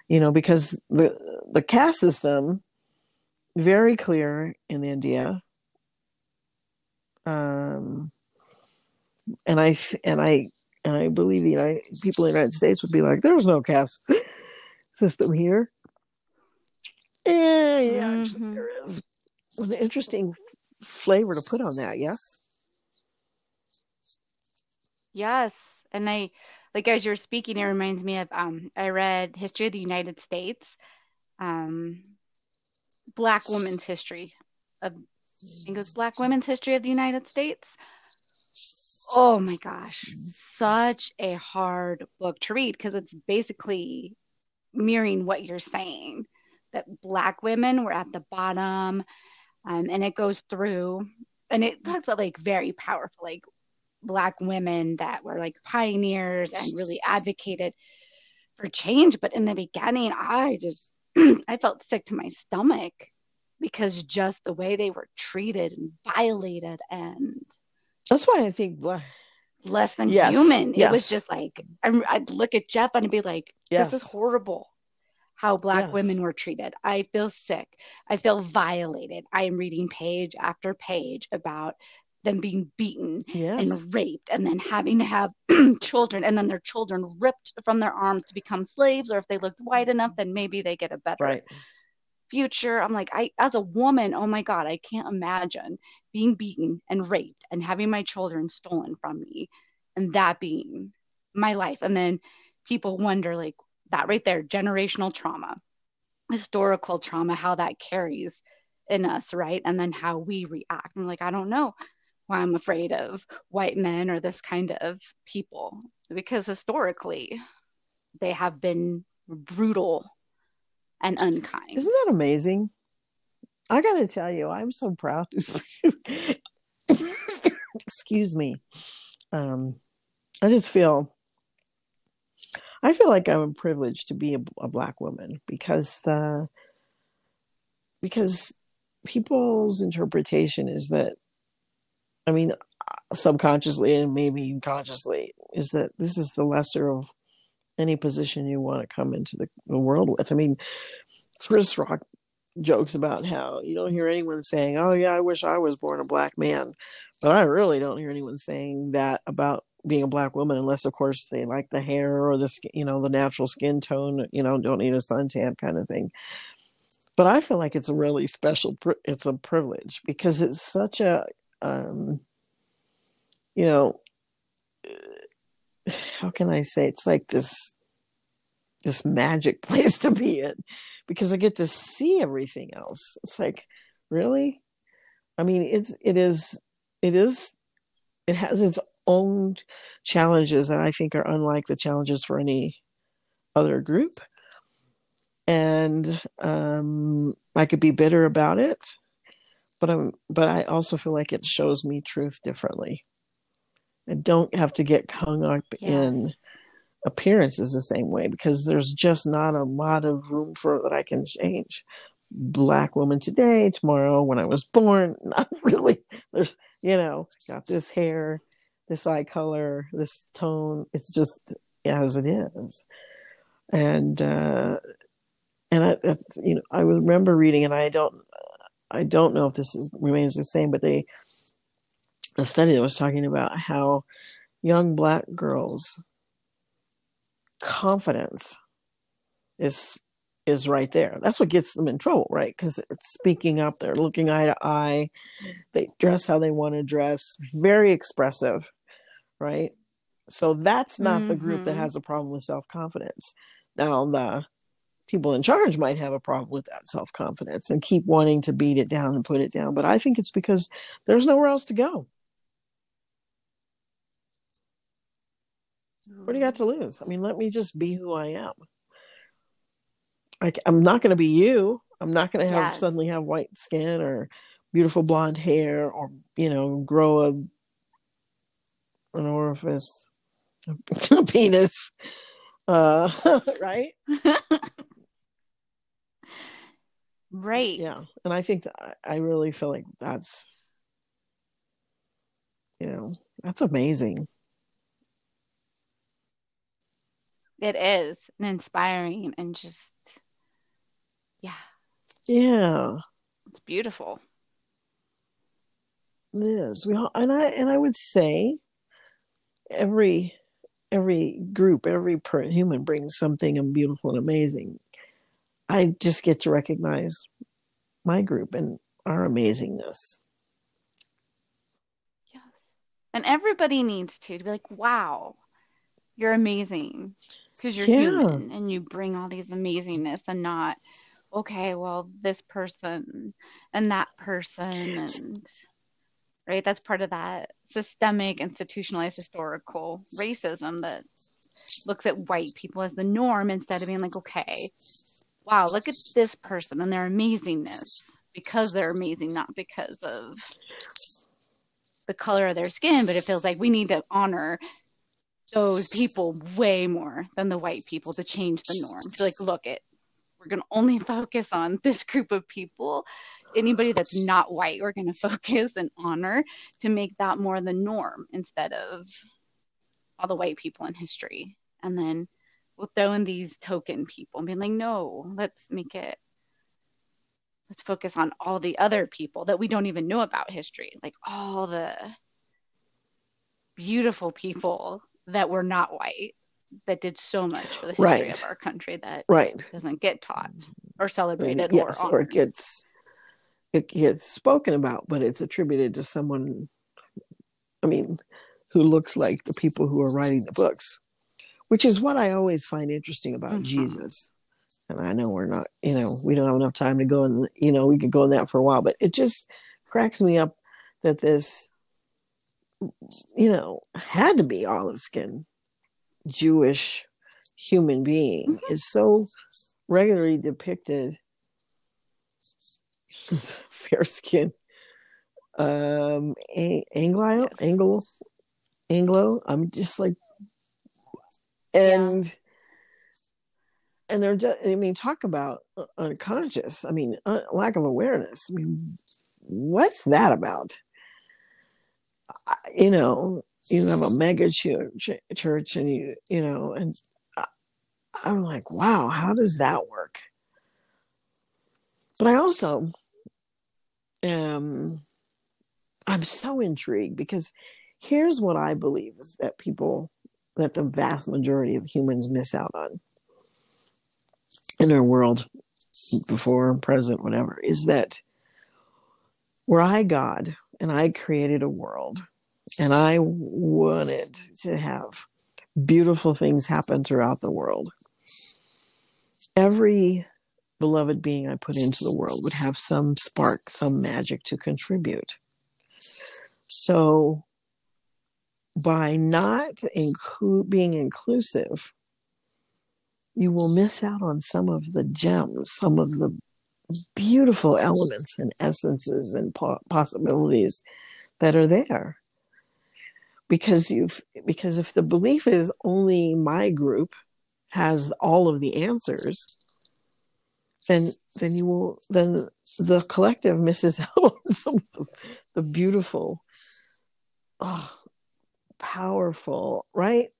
Speaker 1: you know, because the the caste system very clear in India. Um, and I and I and I believe the United people in the United States would be like, there was no caste system here. Yeah, yeah, mm-hmm. there is. An interesting flavor to put on that. Yes.
Speaker 2: Yes, and I like as you're speaking, it reminds me of um, I read History of the United States, um, Black women's history of I think it was Black women's history of the United States. Oh my gosh, such a hard book to read because it's basically mirroring what you're saying that Black women were at the bottom, um, and it goes through and it talks about like very powerful, like black women that were like pioneers and really advocated for change. But in the beginning i just i felt sick to my stomach because just the way they were treated and violated and
Speaker 1: that's why i think
Speaker 2: less than yes, human yes. it was just like i would look at jeff and I'd be like yes. this is horrible how black women were treated i feel sick i feel violated i am reading page after page about them being beaten and raped and then having to have children and then their children ripped from their arms to become slaves or if they looked white enough then maybe they get a better right. Future. I'm like i as a woman oh my god i can't imagine being beaten and raped and having my children stolen from me and that being my life. And then people wonder like that right there generational trauma historical trauma how that carries in us right? And then how we react. I'm like i don't know why I'm afraid of white men or this kind of people because historically they have been brutal and unkind.
Speaker 1: Isn't that amazing? I got to tell you, I'm so proud. Excuse me. Um, I just feel, I feel like I'm privileged to be a, a black woman because the, because people's interpretation is that I mean, subconsciously and maybe consciously, is that this is the lesser of any position you want to come into the, world with. I mean, Chris Rock jokes about how you don't hear anyone saying, "Oh yeah, I wish I was born a black man," but I really don't hear anyone saying that about being a black woman, unless of course they like the hair or the you know the natural skin tone, you know, don't need a suntan kind of thing. But I feel like it's a really special, it's a privilege because it's such a um, you know, how can I say? It's like this this magic place to be in because I get to see everything else. It's like, really? I mean, it's it is it is it has its own challenges that I think are unlike the challenges for any other group. And um, I could be bitter about it, but I'm but I also feel like it shows me truth differently. Don't have to get hung up yes. in appearances the same way because there's just not a lot of room for that I can change. Black woman today, tomorrow when I was born, not really. There's, you know, got this hair, this eye color, this tone. It's just as it is. And, uh, and I, I, you know, I remember reading, and I don't, I don't know if this is remains the same, but they, a study that was talking about how young black girls confidence is is right there. That's what gets them in trouble, right? Because it's speaking up, they're looking eye to eye, they dress how they want to dress, very expressive, right? So that's not mm-hmm. the group that mm-hmm. has a problem with self confidence. Now, the people in charge might have a problem with that self confidence and keep wanting to beat it down and put it down. But I think it's because there's nowhere else to go. What do you got to lose? I mean, let me just be who I am. I, am not going to be you. I'm not going to have yes. suddenly have white skin or beautiful blonde hair or you know grow a an orifice, a penis, uh, right?
Speaker 2: right.
Speaker 1: Yeah, and I think that I really feel like that's you know that's amazing.
Speaker 2: It is and inspiring and just yeah.
Speaker 1: Yeah.
Speaker 2: It's beautiful.
Speaker 1: It is. We all, and I and I would say every every group, every per, human brings something and beautiful and amazing. I just get to recognize my group and our amazingness.
Speaker 2: Yes. And everybody needs to to be like, wow, you're amazing because you're yeah. human and you bring all these amazingness and not okay well this person and that person and right that's part of that systemic institutionalized historical racism that looks at white people as the norm instead of being like okay wow look at this person and their amazingness because they're amazing not because of the color of their skin but it feels like we need to honor those people way more than the white people to change the norm. So like, look it, we're gonna only focus on this group of people. Anybody that's not white, we're gonna focus and honor to make that more the norm instead of all the white people in history. And then we'll throw in these token people and be like, no, let's make it let's focus on all the other people that we don't even know about history, like all the beautiful people that were not white that did so much for the history right. of our country that
Speaker 1: right.
Speaker 2: doesn't get taught or celebrated
Speaker 1: yes, or, or it gets it gets spoken about, but it's attributed to someone I mean, who looks like the people who are writing the books, which is what I always find interesting about mm-hmm. Jesus. And I know we're not, you know, we don't have enough time to go and, you know, we could go in that for a while, but it just cracks me up that this you know, had to be olive skin. Jewish human being mm-hmm. is so regularly depicted. As fair skin. Um anglo anglo anglo i'm just like and yeah. and they're just i mean talk about unconscious. I mean uh, lack of awareness. I mean what's that about you know, you have a mega church, church and you, you know, and I'm like, wow, how does that work? But I also am, I'm so intrigued because here's what I believe is that people, that the vast majority of humans miss out on in our world, before, present, whatever, is that were I God and I created a world and I wanted to have beautiful things happen throughout the world. Every beloved being I put into the world would have some spark, some magic to contribute. So, by not include being inclusive, you will miss out on some of the gems, some of the beautiful elements and essences and po- possibilities that are there because you've because if the belief is only my group has all of the answers then then you will then the collective misses out on some of the, the beautiful oh, powerful right?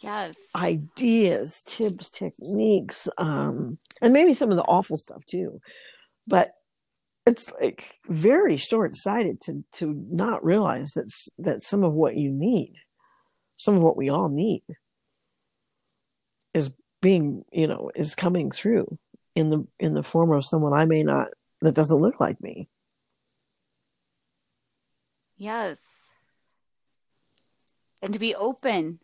Speaker 2: Yes.
Speaker 1: Ideas tips techniques um and maybe some of the awful stuff too. But it's like very short-sighted to to not realize that that some of what you need some of what we all need is being you know is coming through in the in the form of someone i may not that doesn't look like me.
Speaker 2: Yes. And to be open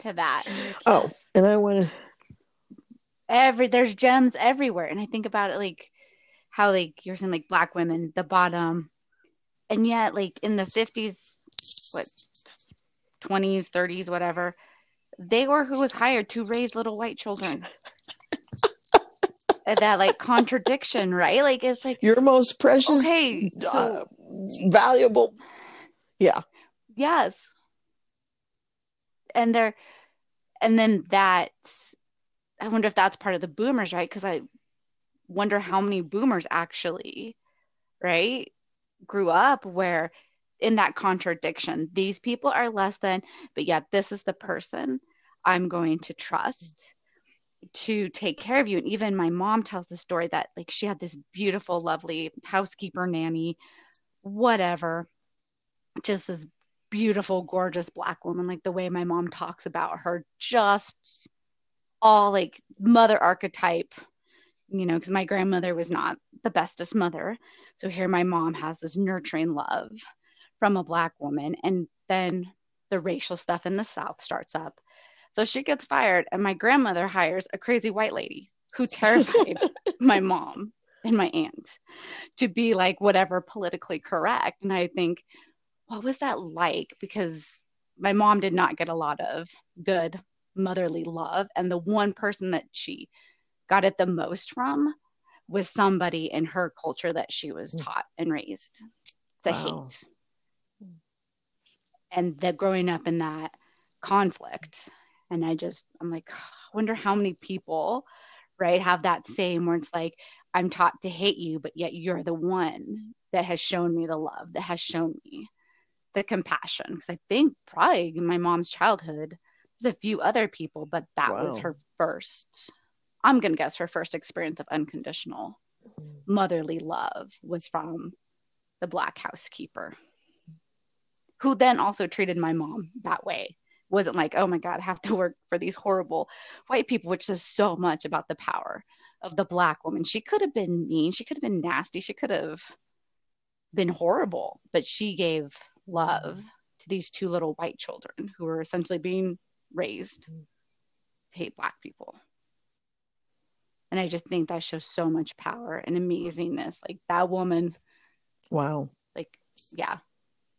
Speaker 2: to that
Speaker 1: oh and i want to
Speaker 2: every there's gems everywhere and i think about it like how like you're saying like black women the bottom. And yet like in the 50s what 20s 30s whatever they were who was hired to raise little white children. That like contradiction right? Like it's like
Speaker 1: your most precious
Speaker 2: okay so uh,
Speaker 1: valuable. Yeah.
Speaker 2: Yes. And they're and then that i wonder if that's part of the boomers right? Because i wonder how many boomers actually, right, grew up where in that contradiction, these people are less than, but yet this is the person I'm going to trust to take care of you. And even my mom tells the story that like she had this beautiful, lovely housekeeper nanny, whatever, just this beautiful, gorgeous black woman, like the way my mom talks about her, just all like mother archetype you know, because my grandmother was not the bestest mother. So here my mom has this nurturing love from a black woman. And then the racial stuff in the South starts up. So she gets fired, and my grandmother hires a crazy white lady who terrified my mom and my aunt to be like whatever politically correct. And I think, what was that like? Because my mom did not get a lot of good motherly love. And the one person that she got it the most from was somebody in her culture that she was mm. taught and raised to wow. hate. And that growing up in that conflict. And I just, I'm like, I wonder how many people, right, have that same where it's like, I'm taught to hate you, but yet you're the one that has shown me the love, that has shown me the compassion. Because I think probably in my mom's childhood, there's a few other people, but that wow. was her first I'm going to guess her first experience of unconditional mm-hmm. motherly love was from the black housekeeper, who then also treated my mom that way. Wasn't like, oh my God, I have to work for these horrible white people, which says so much about the power of the black woman. She could have been mean, she could have been nasty, she could have been horrible, but she gave love mm-hmm. to these two little white children who were essentially being raised to hate black people. And I just think that shows so much power and amazingness. Like that woman.
Speaker 1: Wow.
Speaker 2: Like, yeah.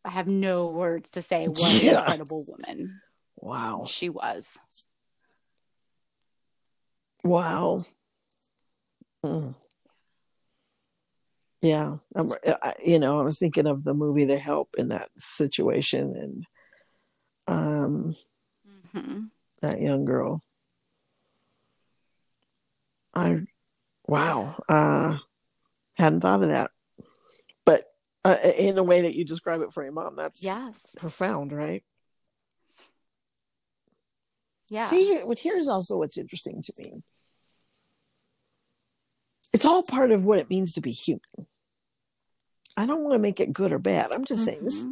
Speaker 2: I have no words to say what yeah. an incredible woman.
Speaker 1: Wow.
Speaker 2: She was.
Speaker 1: Wow. Mm. Yeah. I'm, I, you know, I was thinking of the movie The Help in that situation and um, mm-hmm. that young girl I, wow, uh, hadn't thought of that. But uh, in the way that you describe it for your mom, that's
Speaker 2: yes.
Speaker 1: profound, right?
Speaker 2: Yeah.
Speaker 1: See, here's also what's interesting to me. It's all part of what it means to be human. I don't want to make it good or bad. I'm just mm-hmm. saying this mm-hmm.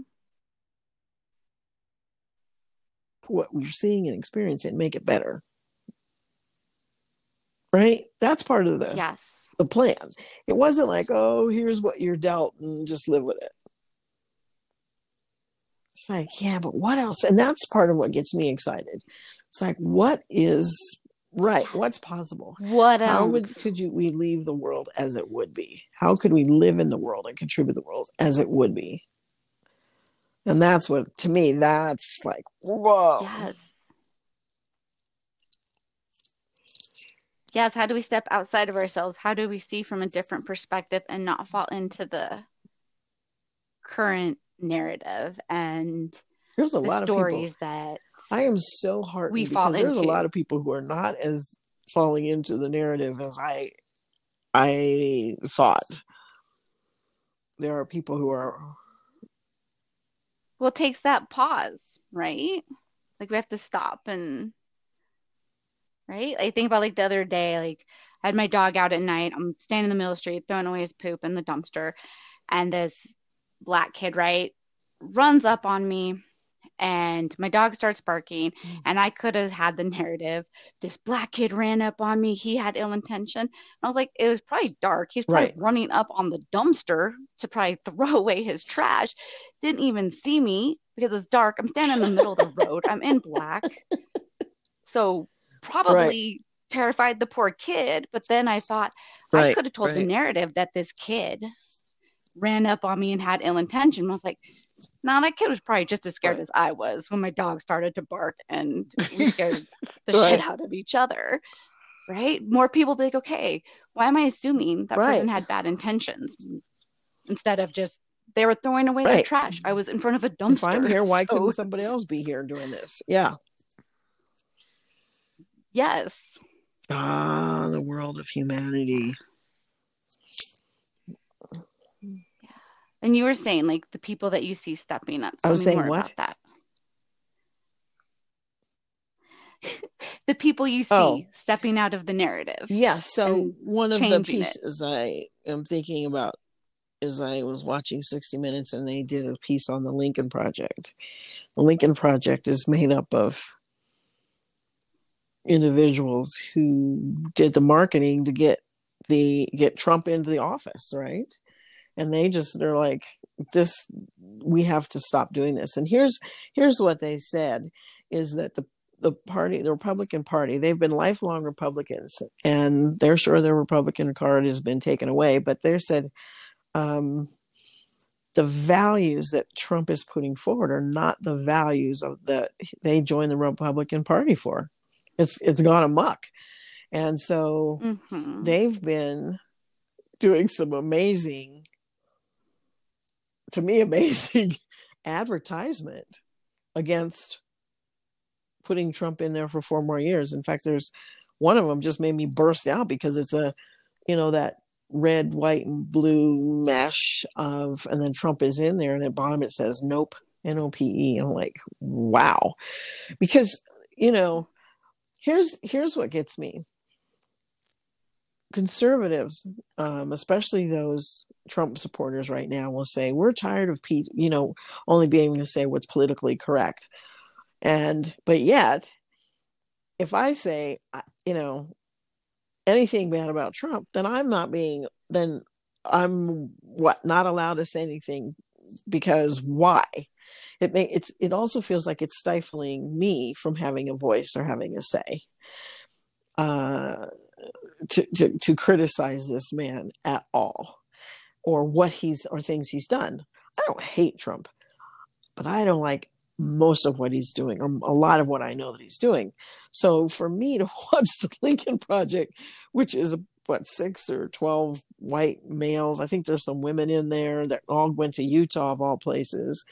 Speaker 1: what we're seeing and experiencing and make it better right? That's part of the
Speaker 2: yes
Speaker 1: the plan. It wasn't like, oh, here's what you're dealt and just live with it. It's like, yeah, but what else? And that's part of what gets me excited. It's like, what is right? What's possible?
Speaker 2: What else?
Speaker 1: How would, could you we leave the world as it would be? How could we live in the world and contribute the world as it would be? And that's what to me, that's like, whoa.
Speaker 2: Yes. Yes, how do we step outside of ourselves? How do we see from a different perspective and not fall into the current narrative? And
Speaker 1: there's a
Speaker 2: the
Speaker 1: lot of
Speaker 2: stories
Speaker 1: people.
Speaker 2: that
Speaker 1: I am so heartened
Speaker 2: we fall
Speaker 1: there's a lot of people who are not as falling into the narrative as I I thought. There are people who are
Speaker 2: well, it takes that pause, right? Like we have to stop and right? I think about like the other day, like I had my dog out at night. I'm standing in the middle of the street throwing away his poop in the dumpster, and this black kid, right, runs up on me, and my dog starts barking,
Speaker 1: Mm.
Speaker 2: and I could have had the narrative. This black kid ran up on me. He had ill intention. And I was like, it was probably dark. He's probably
Speaker 1: Right.
Speaker 2: running up on the dumpster to probably throw away his trash. Didn't even see me because it's dark. I'm standing in the middle of the road. I'm in black. So probably terrified the poor kid. But then I thought I could have told the narrative that this kid ran up on me and had ill intention. I was like, no, that kid was probably just as scared
Speaker 1: Right.
Speaker 2: as I was when my dog started to bark and we scared the
Speaker 1: Right.
Speaker 2: shit out of each other. Right? More people be like, okay, why am I assuming that person had bad intentions instead of just they were throwing away their
Speaker 1: Right.
Speaker 2: trash. I was in front of a dumpster.
Speaker 1: If I'm here, why
Speaker 2: So,
Speaker 1: couldn't somebody else be here doing this? Yeah.
Speaker 2: Yes.
Speaker 1: Ah, the world of humanity. Yeah.
Speaker 2: And you were saying like the people that you see stepping up.
Speaker 1: I was saying what?
Speaker 2: that. the people you see
Speaker 1: Oh.
Speaker 2: stepping out of the narrative.
Speaker 1: Yeah, so one of the
Speaker 2: changing it.
Speaker 1: pieces I am thinking about is I was watching 60 Minutes and they did a piece on the Lincoln Project. The Lincoln Project is made up of individuals who did the marketing to get the get Trump into the office, right? And they just they're like this we have to stop doing this. And here's here's what they said is that the the party, the Republican Party, they've been lifelong Republicans, and they're sure their Republican card has been taken away. But they said um, the values that Trump is putting forward are not the values of that they joined the Republican Party for. It's it's gone amok, and so
Speaker 2: hmm
Speaker 1: they've been doing some amazing, to me, amazing advertisement against putting Trump in there for four more years. In fact, there's one of them just made me burst out because it's a, you know, that red, white, and blue mesh of, and then Trump is in there, and at bottom it says nope, N O P E. I'm like, wow, because you know, here's here's what gets me. Conservatives, um, especially those Trump supporters right now, will say we're tired of Pete, you know, only being able to say what's politically correct and but yet if i say you know anything bad about trump then i'm not being then i'm what not allowed to say anything because why it may it's it also feels like it's stifling me from having a voice or having a say uh to to, to criticize this man at all or what he's or things he's done i don't hate trump but i don't like most of what he's doing, or a lot of what I know that he's doing. So for me to watch the Lincoln Project, which is what six or twelve white males, I think there's some women in there that all went to Utah of all places,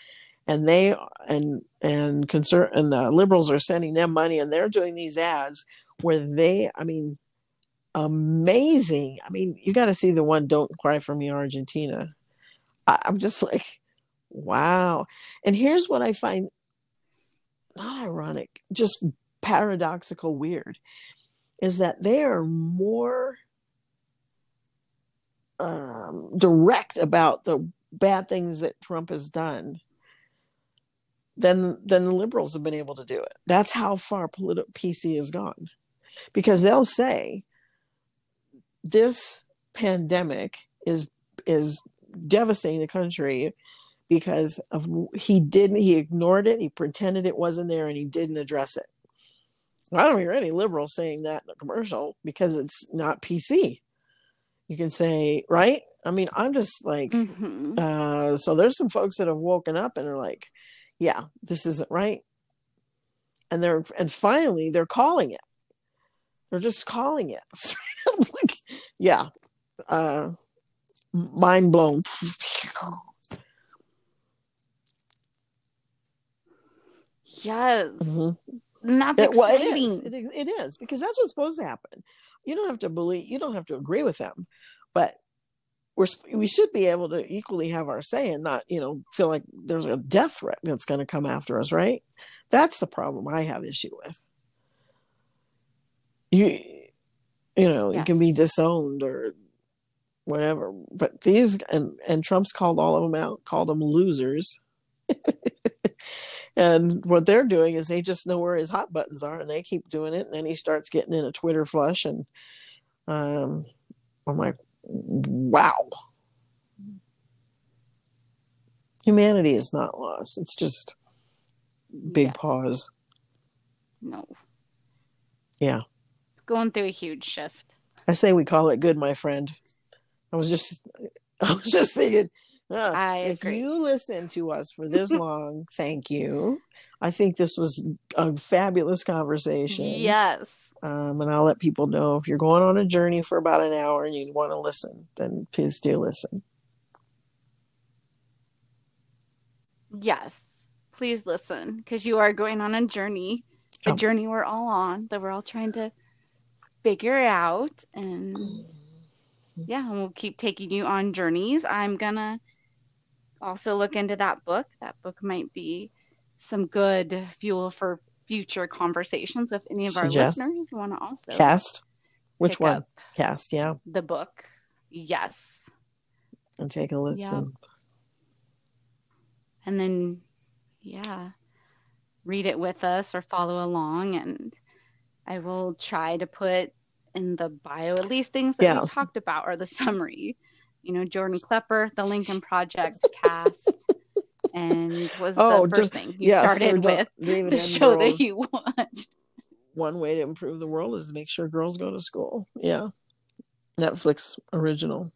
Speaker 1: and they and and concern and liberals are sending them money, and they're doing these ads where they, I mean, amazing. I mean, you got to see the one "Don't Cry for Me, Argentina." I, I'm just like, wow. And here's what I find not ironic, just paradoxical weird is that they are more um, direct about the bad things that Trump has done than than the liberals have been able to do it. That's how far politi- PC has gone, because they'll say this pandemic is is devastating the country because of he didn't he ignored it he pretended it wasn't there and he didn't address it. I don't hear any liberal saying that in a commercial because it's not pc you can say right? I mean i'm just like
Speaker 2: hmm
Speaker 1: uh so there's some folks that have woken up and are like yeah this isn't right and they're and finally they're calling it they're just calling it like yeah uh mind blown
Speaker 2: Yes.
Speaker 1: Mm-hmm.
Speaker 2: That's
Speaker 1: It, well, it It, is- it is because that's what's supposed to happen. You don't have to believe. You don't have to agree with them, but we're we should be able to equally have our say and not you know feel like there's a death threat that's going to come after us. Right? That's the problem I have issue with. You, you know, you can be disowned or whatever, but these and and Trump's called all of them out, called them losers. And what they're doing is they just know where his hot buttons are and they keep doing it. And then he starts getting in a Twitter flush. And um, I'm like, wow. Humanity is not lost. It's just big
Speaker 2: Yeah.
Speaker 1: pause.
Speaker 2: No.
Speaker 1: Yeah.
Speaker 2: It's going through a huge shift.
Speaker 1: I say we call it good, my friend. I was just, I was just thinking, uh,
Speaker 2: I
Speaker 1: if you listen to us for this long, thank you. I think this was a fabulous conversation.
Speaker 2: Yes.
Speaker 1: Um, and I'll let people know if you're going on a journey for about an hour and you want to listen, then please do listen.
Speaker 2: Yes. Please listen because you are going on a journey, a
Speaker 1: Oh.
Speaker 2: journey we're all on that we're all trying to figure out. And yeah, and we'll keep taking you on journeys. I'm going to also look into that book. That book might be some good fuel for future conversations with any of our listeners who want to also
Speaker 1: Caste. Which one? Caste, yeah.
Speaker 2: the book. Yes.
Speaker 1: And take a listen.
Speaker 2: and then yeah read it with us or follow along and i will try to put in the bio at least things that
Speaker 1: Yeah.
Speaker 2: we talked about or the summary you know jordan klepper the lincoln project caste and was
Speaker 1: Oh,
Speaker 2: the first thing you
Speaker 1: yeah,
Speaker 2: started with
Speaker 1: David
Speaker 2: the show that you watched
Speaker 1: One way to improve the world is to make sure girls go to school. Yeah. Netflix original.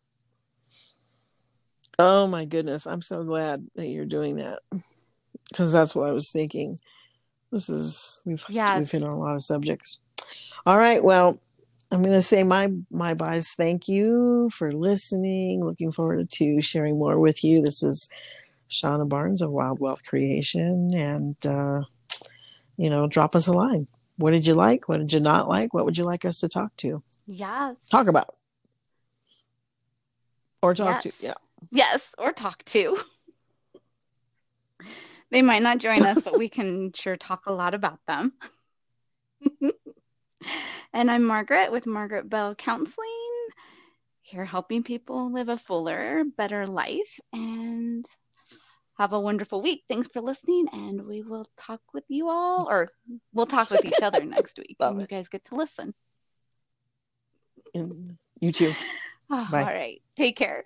Speaker 1: Oh my goodness. I'm so glad that you're doing that. Because that's what I was thinking. This is we've
Speaker 2: Yes.
Speaker 1: we've hit on a lot of subjects. All right. Well, I'm gonna say my my byes. Thank you for listening. Looking forward to sharing more with you. This is Shauna Barnes of Wild Wealth Creation. And uh, you know, drop us a line. What did you like? What did you not like? What would you like us to talk to?
Speaker 2: yes
Speaker 1: Talk about. Or talk
Speaker 2: Yes.
Speaker 1: to. Yeah.
Speaker 2: yes or talk to they might not join us but we can sure talk a lot about them and i'm margaret with margaret bell counseling here helping people live a fuller better life and have a wonderful week thanks for listening and we will talk with you all or we'll talk with each other next week
Speaker 1: Love
Speaker 2: you
Speaker 1: it.
Speaker 2: guys get to listen
Speaker 1: And you too.
Speaker 2: Oh,
Speaker 1: Bye.
Speaker 2: all right take care